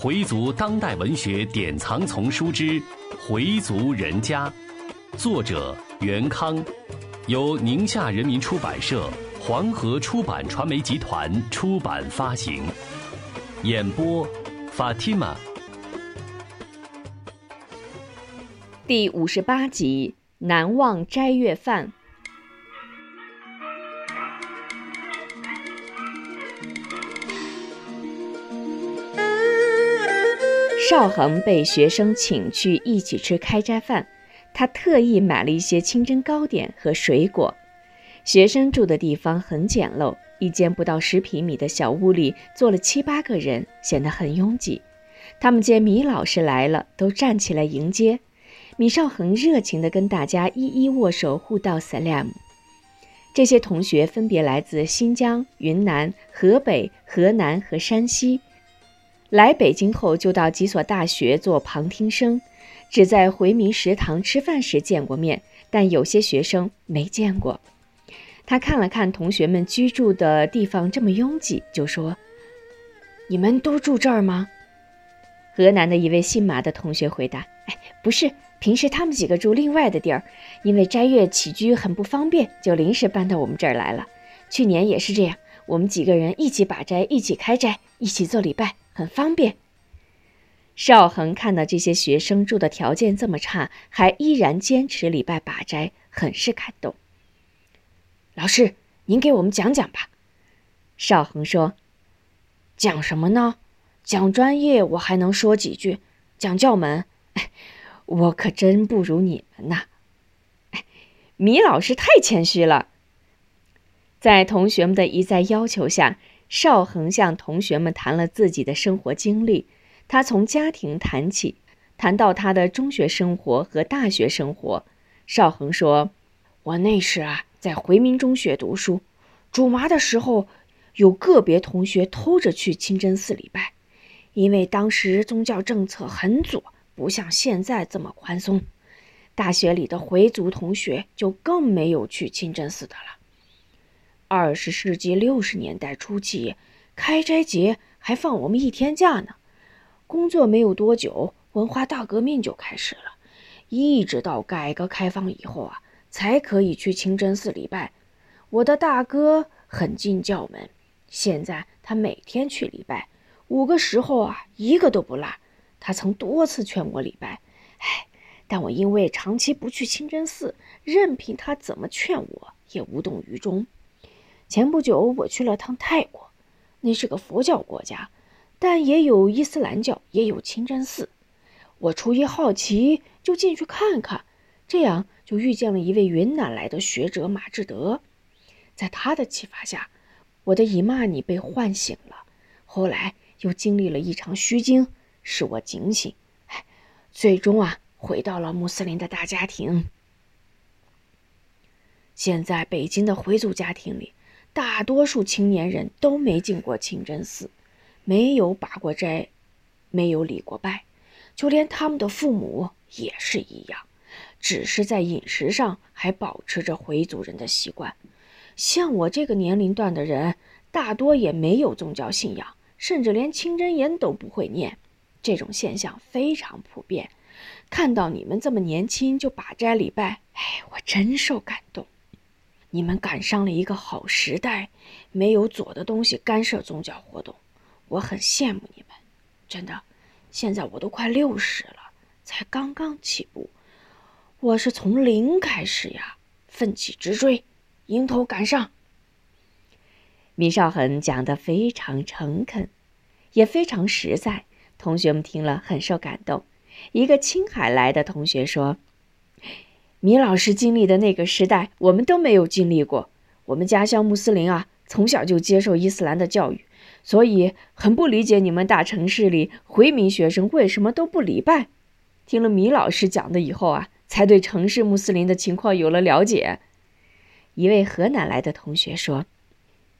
回族当代文学典藏丛书之《回族人家》，作者袁康，由宁夏人民出版社、黄河出版传媒集团出版发行。演播：Fatima。第五十八集：难忘斋月饭。邵恒被学生请去一起吃开斋饭，他特意买了一些清真糕点和水果。学生住的地方很简陋，一间不到十平米的小屋里坐了七八个人，显得很拥挤。他们见米老师来了，都站起来迎接。米少恒热情地跟大家一一握手互道 salam。这些同学分别来自新疆、云南、河北、河南和山西。来北京后，就到几所大学做旁听生，只在回民食堂吃饭时见过面，但有些学生没见过。他看了看同学们居住的地方这么拥挤，就说：“你们都住这儿吗？”河南的一位姓马的同学回答：“哎，不是，平时他们几个住另外的地儿，因为斋月起居很不方便，就临时搬到我们这儿来了。去年也是这样，我们几个人一起把斋，一起开斋，一起做礼拜。”很方便。邵恒看到这些学生住的条件这么差，还依然坚持礼拜把斋，很是感动。老师，您给我们讲讲吧。邵恒说：“讲什么呢？讲专业我还能说几句，讲教门，我可真不如你们呐。”米老师太谦虚了。在同学们的一再要求下。邵恒向同学们谈了自己的生活经历，他从家庭谈起，谈到他的中学生活和大学生活。邵恒说：“我那时啊，在回民中学读书，煮麻的时候，有个别同学偷着去清真寺礼拜，因为当时宗教政策很左，不像现在这么宽松。大学里的回族同学就更没有去清真寺的了。”二十世纪六十年代初期，开斋节还放我们一天假呢。工作没有多久，文化大革命就开始了，一直到改革开放以后啊，才可以去清真寺礼拜。我的大哥很敬教门，现在他每天去礼拜，五个时候啊，一个都不落。他曾多次劝我礼拜，唉，但我因为长期不去清真寺，任凭他怎么劝我，也无动于衷。前不久我去了趟泰国，那是个佛教国家，但也有伊斯兰教，也有清真寺。我出于好奇就进去看看，这样就遇见了一位云南来的学者马志德。在他的启发下，我的伊玛尼被唤醒了。后来又经历了一场虚惊，使我警醒。哎，最终啊，回到了穆斯林的大家庭。现在北京的回族家庭里。大多数青年人都没进过清真寺，没有把过斋，没有礼过拜，就连他们的父母也是一样，只是在饮食上还保持着回族人的习惯。像我这个年龄段的人，大多也没有宗教信仰，甚至连清真言都不会念。这种现象非常普遍。看到你们这么年轻就把斋礼拜，哎，我真受感动。你们赶上了一个好时代，没有左的东西干涉宗教活动，我很羡慕你们，真的。现在我都快六十了，才刚刚起步，我是从零开始呀，奋起直追，迎头赶上。米少恒讲的非常诚恳，也非常实在，同学们听了很受感动。一个青海来的同学说。米老师经历的那个时代，我们都没有经历过。我们家乡穆斯林啊，从小就接受伊斯兰的教育，所以很不理解你们大城市里回民学生为什么都不礼拜。听了米老师讲的以后啊，才对城市穆斯林的情况有了了解。一位河南来的同学说。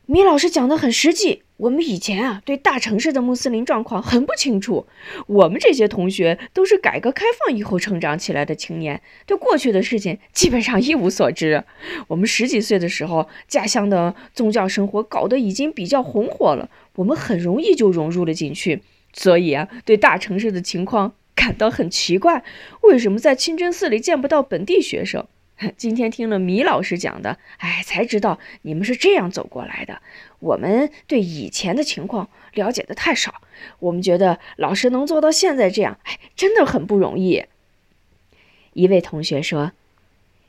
米老师讲的很实际。我们以前啊，对大城市的穆斯林状况很不清楚。我们这些同学都是改革开放以后成长起来的青年，对过去的事情基本上一无所知。我们十几岁的时候，家乡的宗教生活搞得已经比较红火了。我们很容易就融入了进去。所以啊，对大城市的情况感到很奇怪，为什么在清真寺里见不到本地学生？今天听了米老师讲的，哎，才知道你们是这样走过来的。我们对以前的情况了解的太少，我们觉得老师能做到现在这样，哎，真的很不容易。一位同学说：“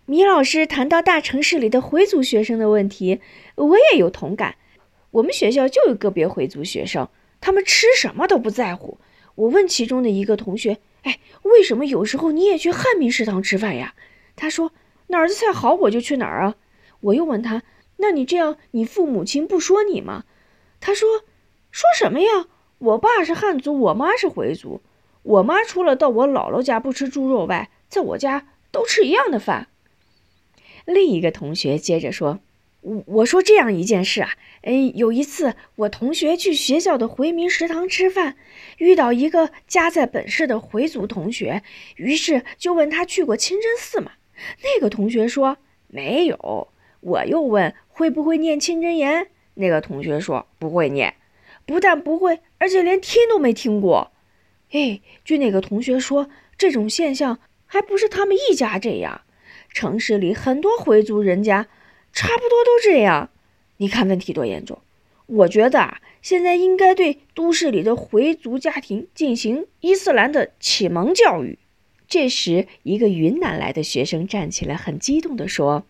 米老师谈到大城市里的回族学生的问题，我也有同感。我们学校就有个别回族学生。”他们吃什么都不在乎。我问其中的一个同学：“哎，为什么有时候你也去汉民食堂吃饭呀？”他说：“哪儿的菜好我就去哪儿啊。”我又问他：“那你这样，你父母亲不说你吗？”他说：“说什么呀？我爸是汉族，我妈是回族。我妈除了到我姥姥家不吃猪肉外，在我家都吃一样的饭。”另一个同学接着说。我我说这样一件事啊，哎，有一次我同学去学校的回民食堂吃饭，遇到一个家在本市的回族同学，于是就问他去过清真寺吗？那个同学说没有。我又问会不会念清真言，那个同学说不会念，不但不会，而且连听都没听过。哎，据那个同学说，这种现象还不是他们一家这样，城市里很多回族人家。差不多都这样，你看问题多严重？我觉得啊，现在应该对都市里的回族家庭进行伊斯兰的启蒙教育。这时，一个云南来的学生站起来，很激动地说：“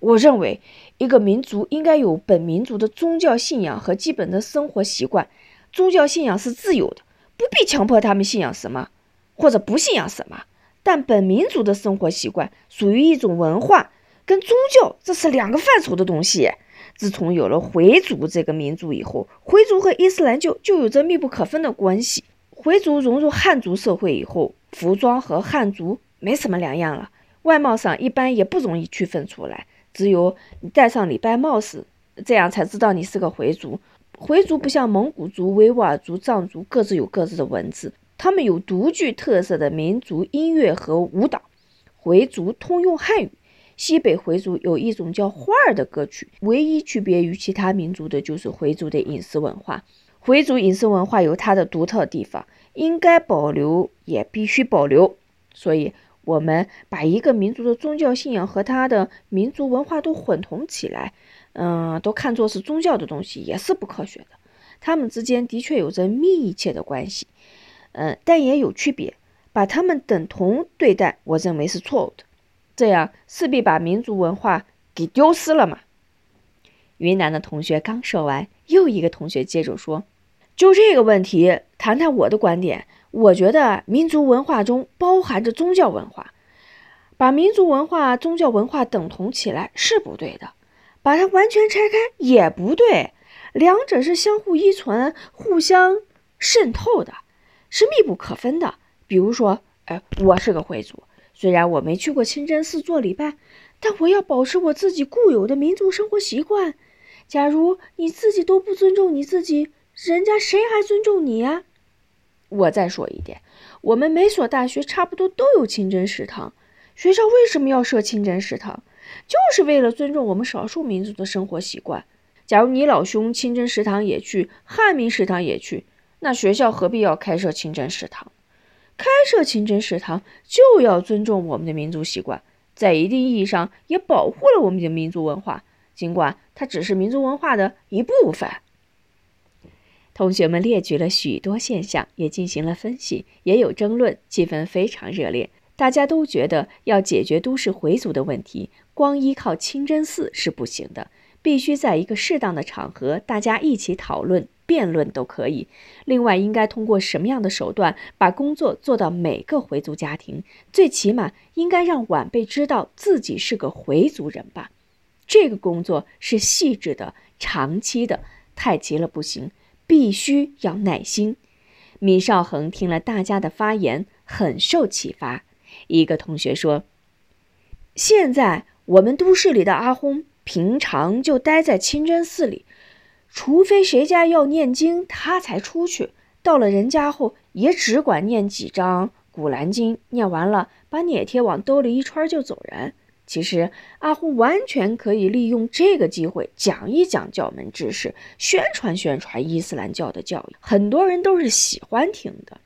我认为，一个民族应该有本民族的宗教信仰和基本的生活习惯。宗教信仰是自由的，不必强迫他们信仰什么或者不信仰什么。但本民族的生活习惯属于一种文化。”跟宗教这是两个范畴的东西。自从有了回族这个民族以后，回族和伊斯兰教就有着密不可分的关系。回族融入汉族社会以后，服装和汉族没什么两样了，外貌上一般也不容易区分出来。只有你戴上礼拜帽时，这样才知道你是个回族。回族不像蒙古族、维吾尔族、藏族各自有各自的文字，他们有独具特色的民族音乐和舞蹈。回族通用汉语。西北回族有一种叫花儿的歌曲，唯一区别于其他民族的就是回族的饮食文化。回族饮食文化有它的独特地方，应该保留也必须保留。所以，我们把一个民族的宗教信仰和他的民族文化都混同起来，嗯，都看作是宗教的东西，也是不科学的。他们之间的确有着密切的关系，嗯，但也有区别。把他们等同对待，我认为是错误的。这样势必把民族文化给丢失了嘛？云南的同学刚说完，又一个同学接着说：“就这个问题，谈谈我的观点。我觉得民族文化中包含着宗教文化，把民族文化、宗教文化等同起来是不对的，把它完全拆开也不对。两者是相互依存、互相渗透的，是密不可分的。比如说，哎，我是个回族。”虽然我没去过清真寺做礼拜，但我要保持我自己固有的民族生活习惯。假如你自己都不尊重你自己，人家谁还尊重你呀？我再说一点，我们每所大学差不多都有清真食堂。学校为什么要设清真食堂？就是为了尊重我们少数民族的生活习惯。假如你老兄清真食堂也去，汉民食堂也去，那学校何必要开设清真食堂？开设清真食堂就要尊重我们的民族习惯，在一定意义上也保护了我们的民族文化，尽管它只是民族文化的一部分。同学们列举了许多现象，也进行了分析，也有争论，气氛非常热烈。大家都觉得要解决都市回族的问题，光依靠清真寺是不行的，必须在一个适当的场合，大家一起讨论。辩论都可以。另外，应该通过什么样的手段把工作做到每个回族家庭？最起码应该让晚辈知道自己是个回族人吧。这个工作是细致的、长期的，太急了不行，必须要耐心。米少恒听了大家的发言，很受启发。一个同学说：“现在我们都市里的阿訇平常就待在清真寺里。”除非谁家要念经，他才出去。到了人家后，也只管念几张《古兰经》，念完了把帖帖往兜里一揣就走人。其实阿訇完全可以利用这个机会讲一讲教门知识，宣传宣传伊斯兰教的教育，很多人都是喜欢听的。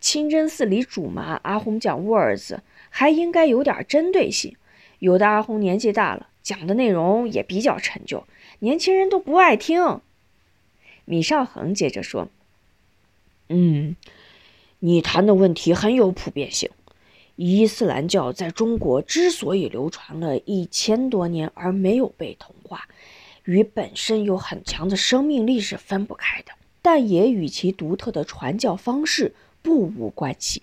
清真寺里主麻，阿訇讲 words 还应该有点针对性。有的阿訇年纪大了，讲的内容也比较陈旧，年轻人都不爱听。米少恒接着说：“嗯，你谈的问题很有普遍性。伊斯兰教在中国之所以流传了一千多年而没有被同化，与本身有很强的生命力是分不开的，但也与其独特的传教方式不无关系。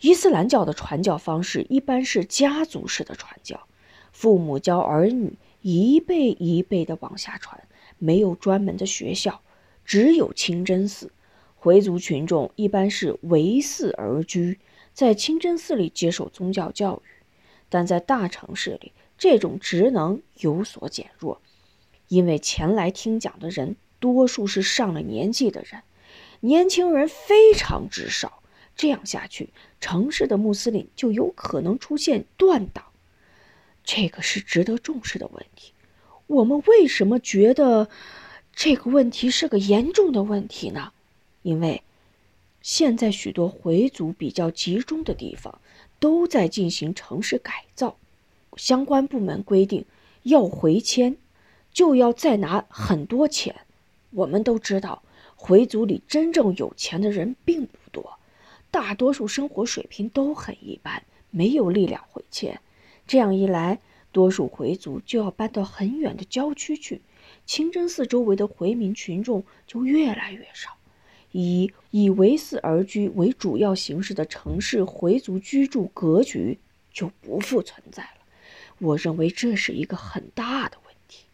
伊斯兰教的传教方式一般是家族式的传教，父母教儿女，一辈一辈的往下传。”没有专门的学校，只有清真寺。回族群众一般是围寺而居，在清真寺里接受宗教教育。但在大城市里，这种职能有所减弱，因为前来听讲的人多数是上了年纪的人，年轻人非常之少。这样下去，城市的穆斯林就有可能出现断档，这个是值得重视的问题。我们为什么觉得这个问题是个严重的问题呢？因为现在许多回族比较集中的地方都在进行城市改造，相关部门规定要回迁，就要再拿很多钱。我们都知道，回族里真正有钱的人并不多，大多数生活水平都很一般，没有力量回迁。这样一来，多数回族就要搬到很远的郊区去，清真寺周围的回民群众就越来越少，以以为寺而居为主要形式的城市回族居住格局就不复存在了。我认为这是一个很大的问题。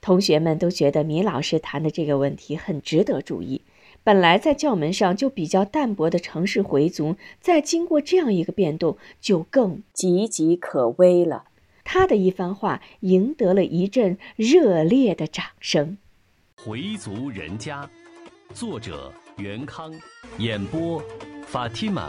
同学们都觉得米老师谈的这个问题很值得注意。本来在教门上就比较淡薄的城市回族，在经过这样一个变动，就更岌岌可危了。他的一番话赢得了一阵热烈的掌声。回族人家，作者袁康，演播 Fatima。